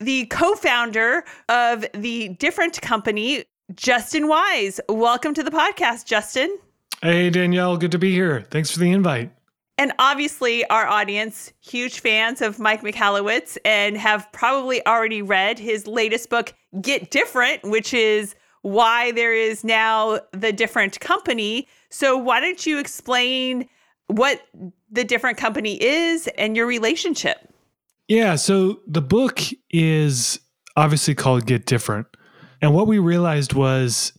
the co founder of the different company, Justin Wise. Welcome to the podcast, Justin. Hey, Danielle. Good to be here. Thanks for the invite. And obviously, our audience, huge fans of Mike Michalowicz and have probably already read his latest book, Get Different, which is why there is now the different company. So, why don't you explain what the different company is and your relationship? Yeah. So the book is obviously called Get Different. And what we realized was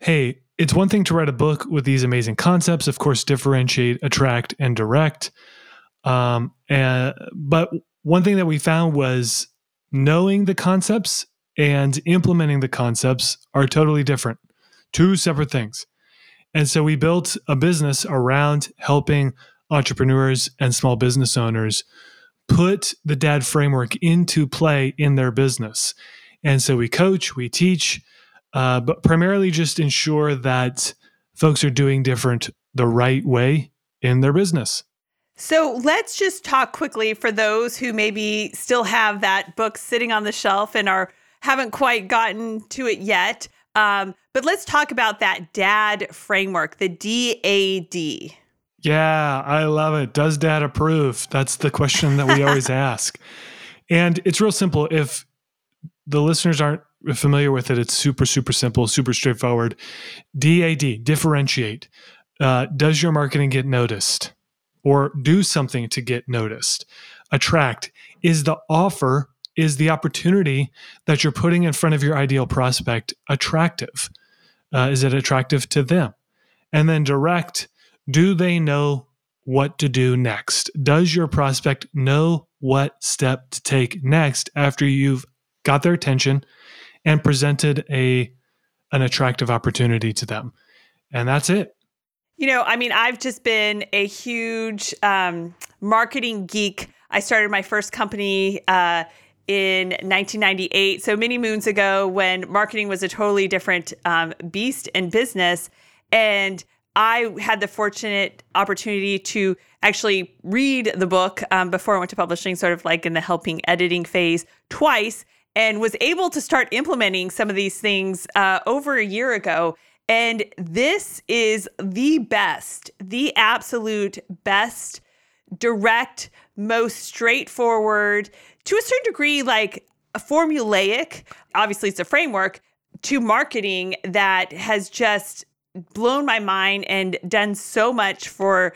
hey, it's one thing to write a book with these amazing concepts, of course, differentiate, attract, and direct. Um, and, but one thing that we found was knowing the concepts and implementing the concepts are totally different, two separate things. And so we built a business around helping entrepreneurs and small business owners put the dad framework into play in their business. And so we coach, we teach, uh, but primarily just ensure that folks are doing different the right way in their business. So let's just talk quickly for those who maybe still have that book sitting on the shelf and are haven't quite gotten to it yet. Um, but let's talk about that DAD framework, the DAD. Yeah, I love it. Does dad approve? That's the question that we always ask. And it's real simple. If the listeners aren't familiar with it, it's super, super simple, super straightforward. DAD, differentiate. Uh, does your marketing get noticed? Or do something to get noticed? Attract. Is the offer, is the opportunity that you're putting in front of your ideal prospect attractive? Uh, is it attractive to them? And then direct do they know what to do next? Does your prospect know what step to take next after you've got their attention and presented a an attractive opportunity to them? And that's it. You know, I mean, I've just been a huge um, marketing geek. I started my first company uh, in 1998, so many moons ago, when marketing was a totally different um, beast in business. And I had the fortunate opportunity to actually read the book um, before I went to publishing, sort of like in the helping editing phase twice, and was able to start implementing some of these things uh, over a year ago. And this is the best, the absolute best, direct, most straightforward, to a certain degree, like formulaic. Obviously, it's a framework to marketing that has just blown my mind and done so much for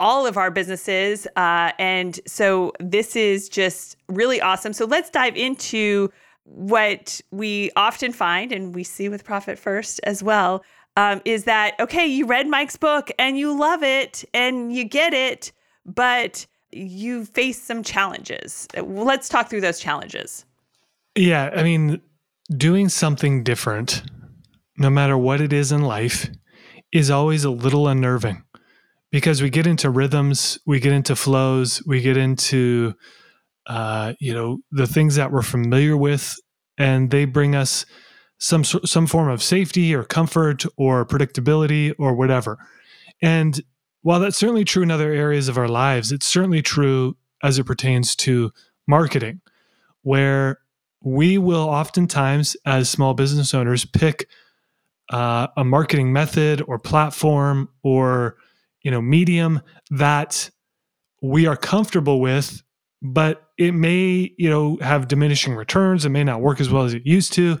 all of our businesses. Uh, and so this is just really awesome. So let's dive into what we often find and we see with Profit First as well um, is that, okay, you read Mike's book and you love it and you get it, but you face some challenges. Let's talk through those challenges. Yeah. I mean, doing something different no matter what it is in life, is always a little unnerving because we get into rhythms, we get into flows, we get into uh, you know the things that we're familiar with, and they bring us some some form of safety or comfort or predictability or whatever. And while that's certainly true in other areas of our lives, it's certainly true as it pertains to marketing, where we will oftentimes, as small business owners, pick uh, a marketing method or platform or you know medium that we are comfortable with but it may you know have diminishing returns. It may not work as well as it used to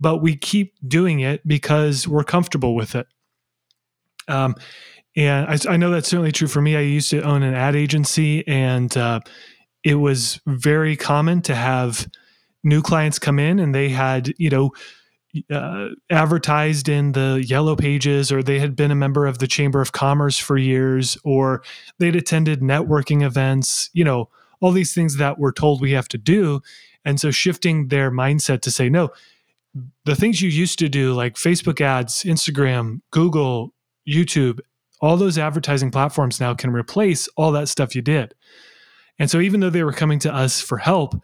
but we keep doing it because we're comfortable with it. Um, and I, I, know that's certainly true for me. I used to own an ad agency and uh, it was very common to have new clients come in and they had you know uh, advertised in the yellow pages or they had been a member of the chamber of commerce for years or they'd attended networking events you know all these things that we're told we have to do. And so shifting their mindset to say no the things you used to do like facebook ads instagram google youtube all those advertising platforms now can replace all that stuff you did. And so even though they were coming to us for help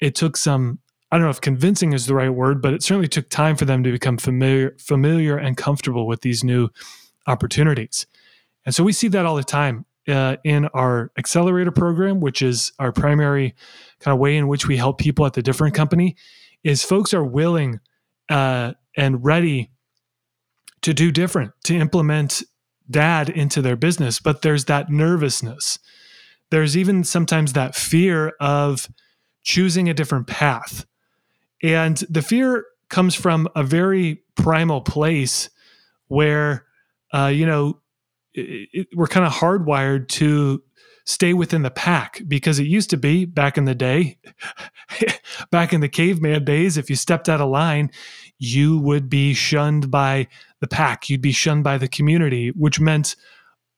it took some I don't know if convincing is the right word, but it certainly took time for them to become familiar, familiar and comfortable with these new opportunities. And so we see that all the time uh, in our accelerator program, which is our primary kind of way in which we help people at the different company. Is folks are willing uh, and ready to do different, to implement dad into their business, but there's that nervousness. There's even sometimes that fear of choosing a different path and the fear comes from a very primal place where, uh, you know, it, it, we're kind of hardwired to stay within the pack because it used to be back in the day, back in the caveman days, if you stepped out of line, you would be shunned by the pack. You'd be shunned by the community, which meant,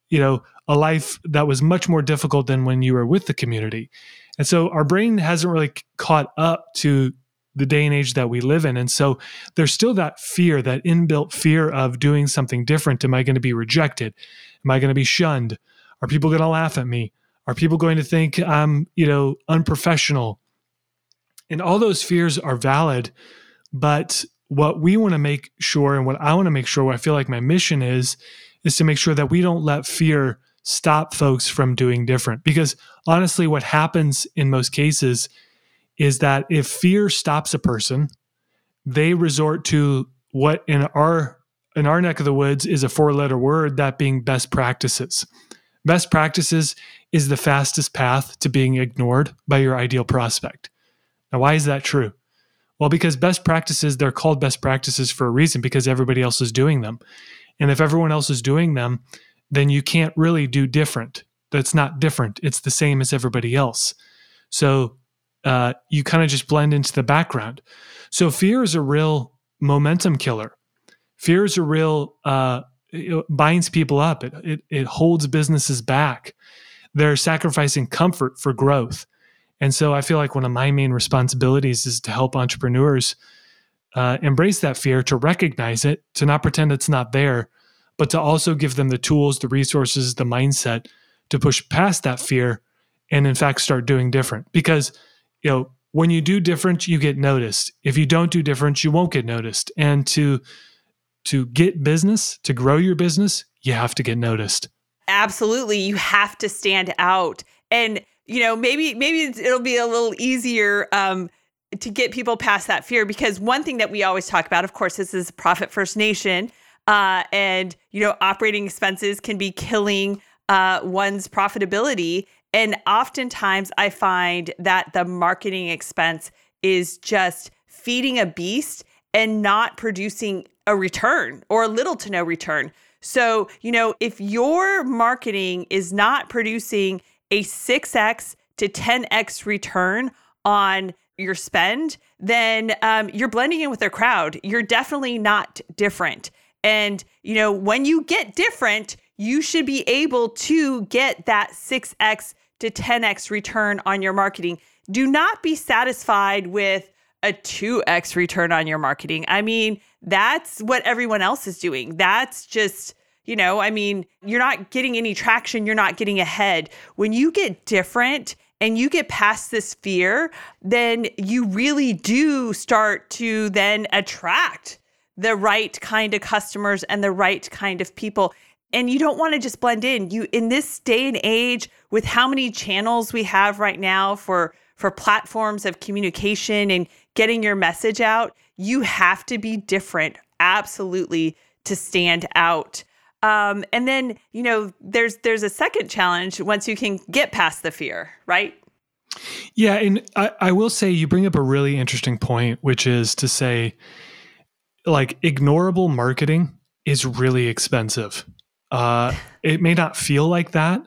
you know, a life that was much more difficult than when you were with the community. And so our brain hasn't really caught up to the day and age that we live in. And so there's still that fear, that inbuilt fear of doing something different. Am I going to be rejected? Am I going to be shunned? Are people going to laugh at me? Are people going to think I'm, you know, unprofessional? And all those fears are valid, but what we want to make sure and what I want to make sure what I feel like my mission is is to make sure that we don't let fear stop folks from doing different because honestly what happens in most cases is that if fear stops a person, they resort to what in our in our neck of the woods is a four letter word that being best practices. Best practices is the fastest path to being ignored by your ideal prospect. Now why is that true? Well, because best practices they're called best practices for a reason because everybody else is doing them. And if everyone else is doing them, then you can't really do different. That's not different. It's the same as everybody else. So uh, you kind of just blend into the background. So fear is a real momentum killer. Fear is a real uh, it binds people up. It, it it holds businesses back. They're sacrificing comfort for growth. And so I feel like one of my main responsibilities is to help entrepreneurs uh, embrace that fear, to recognize it, to not pretend it's not there, but to also give them the tools, the resources, the mindset to push past that fear and, in fact, start doing different. Because you know, when you do different, you get noticed. If you don't do different, you won't get noticed. And to to get business, to grow your business, you have to get noticed. Absolutely, you have to stand out. And you know, maybe maybe it'll be a little easier um, to get people past that fear because one thing that we always talk about, of course, this is Profit First Nation, uh, and you know, operating expenses can be killing uh, one's profitability. And oftentimes I find that the marketing expense is just feeding a beast and not producing a return or little to no return. So, you know, if your marketing is not producing a 6x to 10x return on your spend, then um, you're blending in with the crowd. You're definitely not different. And, you know, when you get different, you should be able to get that 6x to 10x return on your marketing. Do not be satisfied with a 2x return on your marketing. I mean, that's what everyone else is doing. That's just, you know, I mean, you're not getting any traction, you're not getting ahead. When you get different and you get past this fear, then you really do start to then attract the right kind of customers and the right kind of people. And you don't want to just blend in. You in this day and age with how many channels we have right now for for platforms of communication and getting your message out, you have to be different absolutely to stand out. Um, and then you know there's there's a second challenge once you can get past the fear, right? Yeah, and I, I will say you bring up a really interesting point, which is to say, like, ignorable marketing is really expensive. Uh, it may not feel like that,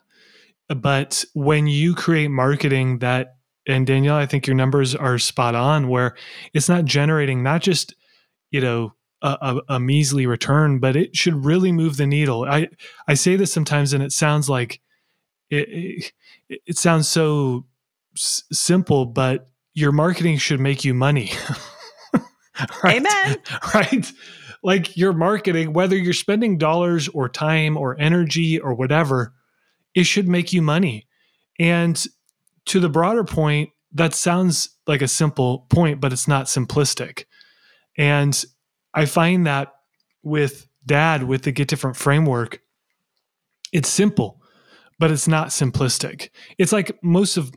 but when you create marketing that, and Danielle, I think your numbers are spot on, where it's not generating not just, you know, a, a, a measly return, but it should really move the needle. I I say this sometimes, and it sounds like it, it, it sounds so s- simple, but your marketing should make you money. right? Amen. Right? Like your marketing, whether you're spending dollars or time or energy or whatever, it should make you money. And to the broader point, that sounds like a simple point, but it's not simplistic. And I find that with dad, with the Get Different framework, it's simple, but it's not simplistic. It's like most of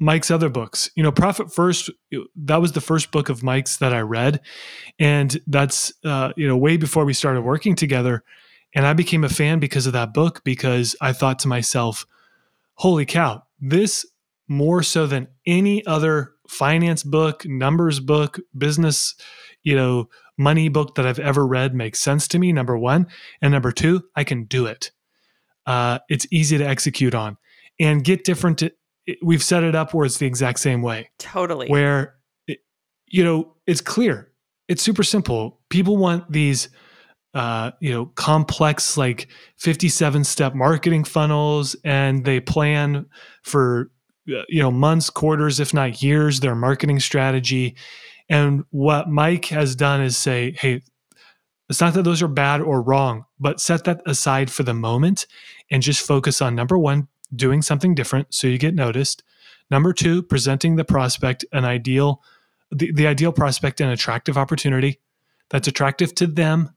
Mike's other books. You know, Profit First, that was the first book of Mike's that I read. And that's, uh, you know, way before we started working together. And I became a fan because of that book because I thought to myself, holy cow, this more so than any other finance book, numbers book, business, you know, money book that I've ever read makes sense to me, number one. And number two, I can do it. Uh, it's easy to execute on and get different we've set it up where it's the exact same way. Totally. Where, it, you know, it's clear. It's super simple. People want these, uh, you know, complex, like 57 step marketing funnels, and they plan for, uh, you know, months, quarters, if not years, their marketing strategy. And what Mike has done is say, hey, it's not that those are bad or wrong, but set that aside for the moment and just focus on number one, doing something different so you get noticed. Number two, presenting the prospect an ideal, the, the ideal prospect an attractive opportunity that's attractive to them.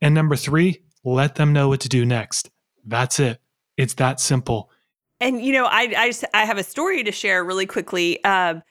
And number three, let them know what to do next. That's it. It's that simple. And you know, I I, just, I have a story to share really quickly. Um,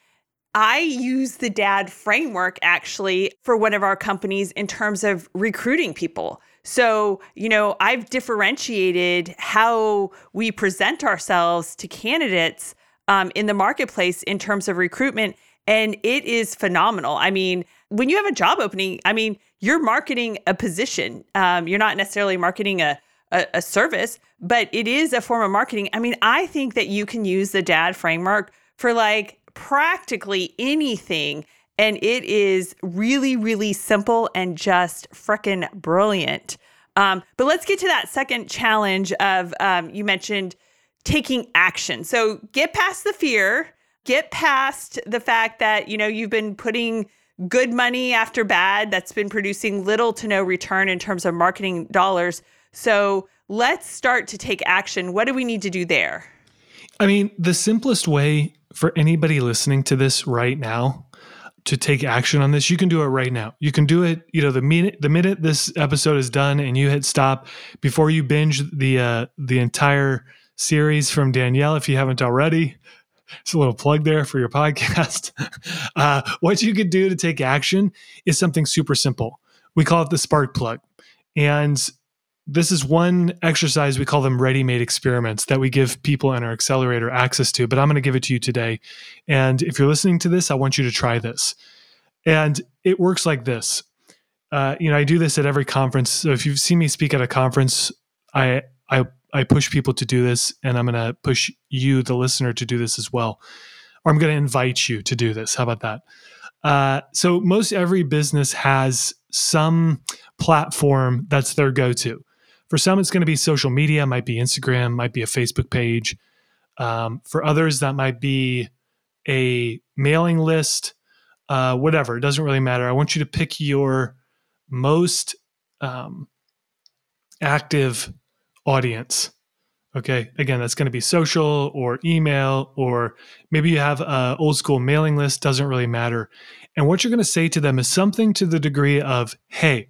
I use the DAD framework actually for one of our companies in terms of recruiting people. So, you know, I've differentiated how we present ourselves to candidates um, in the marketplace in terms of recruitment. And it is phenomenal. I mean, when you have a job opening, I mean, you're marketing a position. Um, you're not necessarily marketing a, a, a service, but it is a form of marketing. I mean, I think that you can use the DAD framework for like practically anything and it is really, really simple and just freaking brilliant. Um, but let's get to that second challenge of um, you mentioned taking action. So get past the fear, get past the fact that you know you've been putting good money after bad that's been producing little to no return in terms of marketing dollars. So let's start to take action. What do we need to do there? I mean, the simplest way for anybody listening to this right now to take action on this, you can do it right now. You can do it, you know, the minute the minute this episode is done and you hit stop before you binge the uh the entire series from Danielle if you haven't already. It's a little plug there for your podcast. uh, what you could do to take action is something super simple. We call it the spark plug. And this is one exercise we call them ready-made experiments that we give people in our accelerator access to but i'm going to give it to you today. And if you're listening to this i want you to try this. And it works like this. Uh, you know i do this at every conference. So if you've seen me speak at a conference i i i push people to do this and i'm going to push you the listener to do this as well. Or i'm going to invite you to do this. How about that? Uh, so most every business has some platform that's their go-to for some, it's going to be social media, might be Instagram, might be a Facebook page. Um, for others, that might be a mailing list, uh, whatever. It doesn't really matter. I want you to pick your most um, active audience. Okay. Again, that's going to be social or email, or maybe you have an old school mailing list, doesn't really matter. And what you're going to say to them is something to the degree of, hey,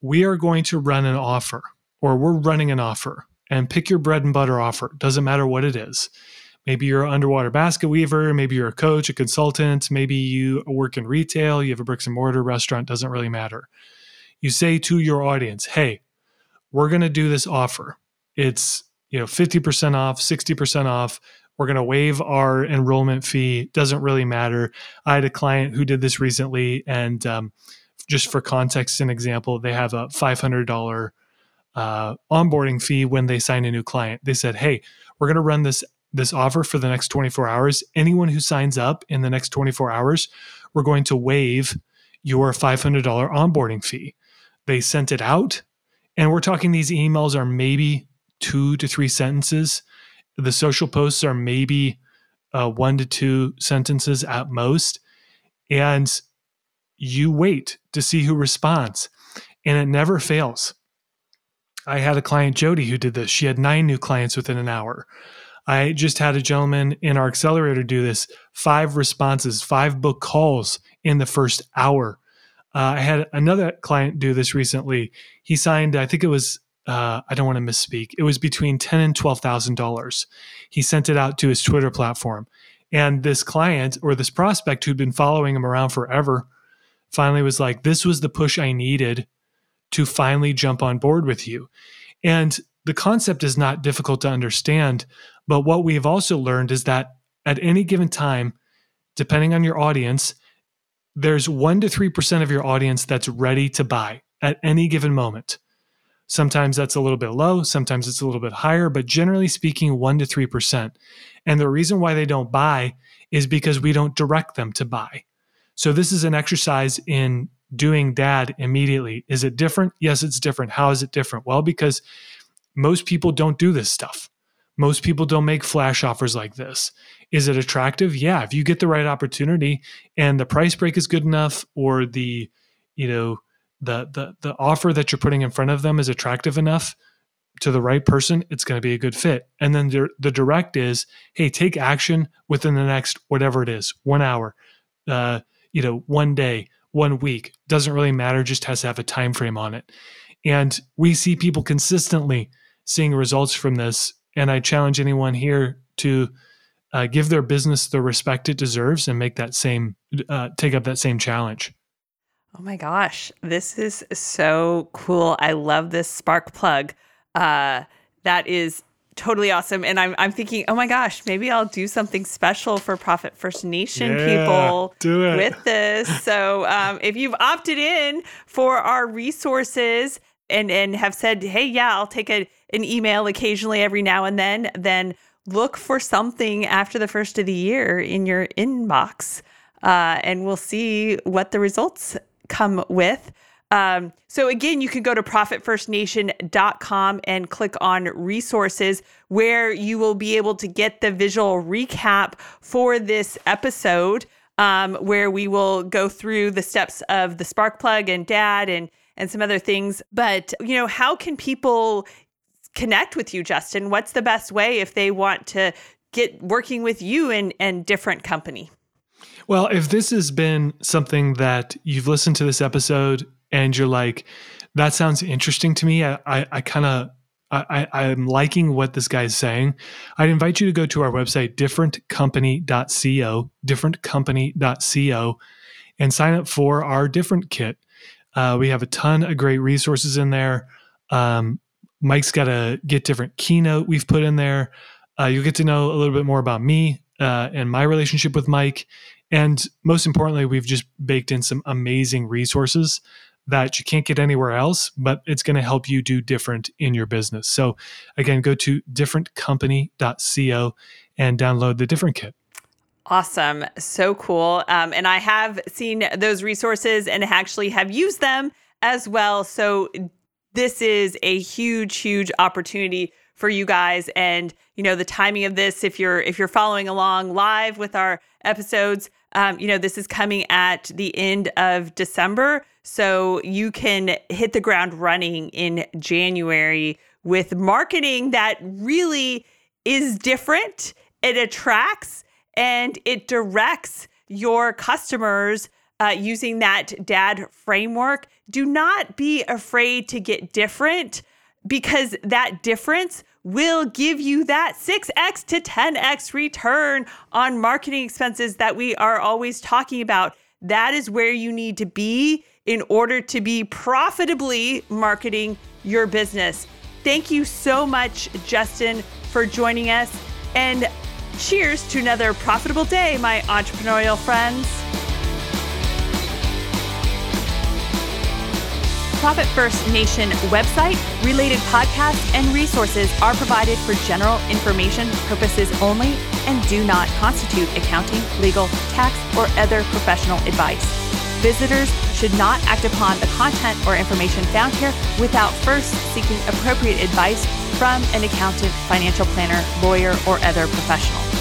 we are going to run an offer or we're running an offer and pick your bread and butter offer. Doesn't matter what it is. Maybe you're an underwater basket weaver, maybe you're a coach, a consultant, maybe you work in retail, you have a bricks and mortar restaurant, doesn't really matter. You say to your audience, hey, we're going to do this offer. It's, you know, 50% off, 60% off. We're going to waive our enrollment fee. Doesn't really matter. I had a client who did this recently, and um, just for context and example, they have a $500 uh, onboarding fee when they sign a new client. They said, "Hey, we're going to run this this offer for the next 24 hours. Anyone who signs up in the next 24 hours, we're going to waive your $500 onboarding fee." They sent it out, and we're talking these emails are maybe two to three sentences. The social posts are maybe uh, one to two sentences at most, and you wait to see who responds, and it never fails I had a client, Jody, who did this. She had nine new clients within an hour. I just had a gentleman in our accelerator do this five responses, five book calls in the first hour. Uh, I had another client do this recently. He signed, I think it was, uh, I don't want to misspeak. It was between ten and twelve thousand dollars. He sent it out to his Twitter platform, and this client or this prospect who'd been following him around forever finally was like, "This was the push I needed to finally jump on board with you. And the concept is not difficult to understand, but what we've also learned is that at any given time, depending on your audience, there's 1 to 3% of your audience that's ready to buy at any given moment. Sometimes that's a little bit low, sometimes it's a little bit higher, but generally speaking, 1 to 3%. And the reason why they don't buy is because we don't direct them to buy. So, this is an exercise in doing dad immediately. Is it different? Yes, it's different. How is it different? Well, because most people don't do this stuff. Most people don't make flash offers like this. Is it attractive? Yeah, if you get the right opportunity and the price break is good enough or the, you know, the the the offer that you're putting in front of them is attractive enough to the right person, it's going to be a good fit. And then the, the direct is, hey, take action within the next whatever it is, one hour, uh, you know, one day, one week doesn't really matter just has to have a time frame on it. And we see people consistently seeing results from this and i challenge anyone here to uh, give their business the respect it deserves and make that same uh, take up that same challenge. Oh my gosh this is so cool. I love this spark plug. Uh, that is totally awesome. And I'm I'm thinking, oh my gosh, maybe I'll do something special for Profit First Nation yeah, people with this. So um, if you've opted in for our resources and and have said, hey, yeah, I'll take a, an email occasionally every now and then, then look for something after the first of the year in your inbox, uh, and we'll see what the results come with. Um, so again, you can go to profitfirstnation.com and click on resources where you will be able to get the visual recap for this episode, um, where we will go through the steps of the spark plug and dad and and some other things. But you know, how can people connect with you, Justin? What's the best way if they want to get working with you and and different company? Well, if this has been something that you've listened to this episode and you're like, that sounds interesting to me. I, I, I kind of, I, I'm liking what this guy's saying. I'd invite you to go to our website, differentcompany.co, differentcompany.co, and sign up for our different kit. Uh, we have a ton of great resources in there. Um, Mike's got a get different keynote we've put in there. Uh, you'll get to know a little bit more about me uh, and my relationship with Mike. And most importantly, we've just baked in some amazing resources that you can't get anywhere else, but it's going to help you do different in your business. So, again, go to differentcompany.co and download the different kit. Awesome. So cool. Um, and I have seen those resources and actually have used them as well. So, this is a huge, huge opportunity for you guys and you know the timing of this if you're if you're following along live with our episodes um, you know this is coming at the end of december so you can hit the ground running in January with marketing that really is different. It attracts and it directs your customers uh, using that dad framework. Do not be afraid to get different. because that difference will give you that 6x to 10x return on marketing expenses that we are always talking about. That is where you need to be in order to be profitably marketing your business. Thank you so much, Justin, for joining us. And cheers to another profitable day, my entrepreneurial friends. Profit First Nation website, related podcasts, and resources are provided for general information purposes only and do not constitute accounting, legal, tax, or other professional advice. Visitors should not act upon the content or information found here without first seeking appropriate advice from an accountant, financial planner, lawyer, or other professional.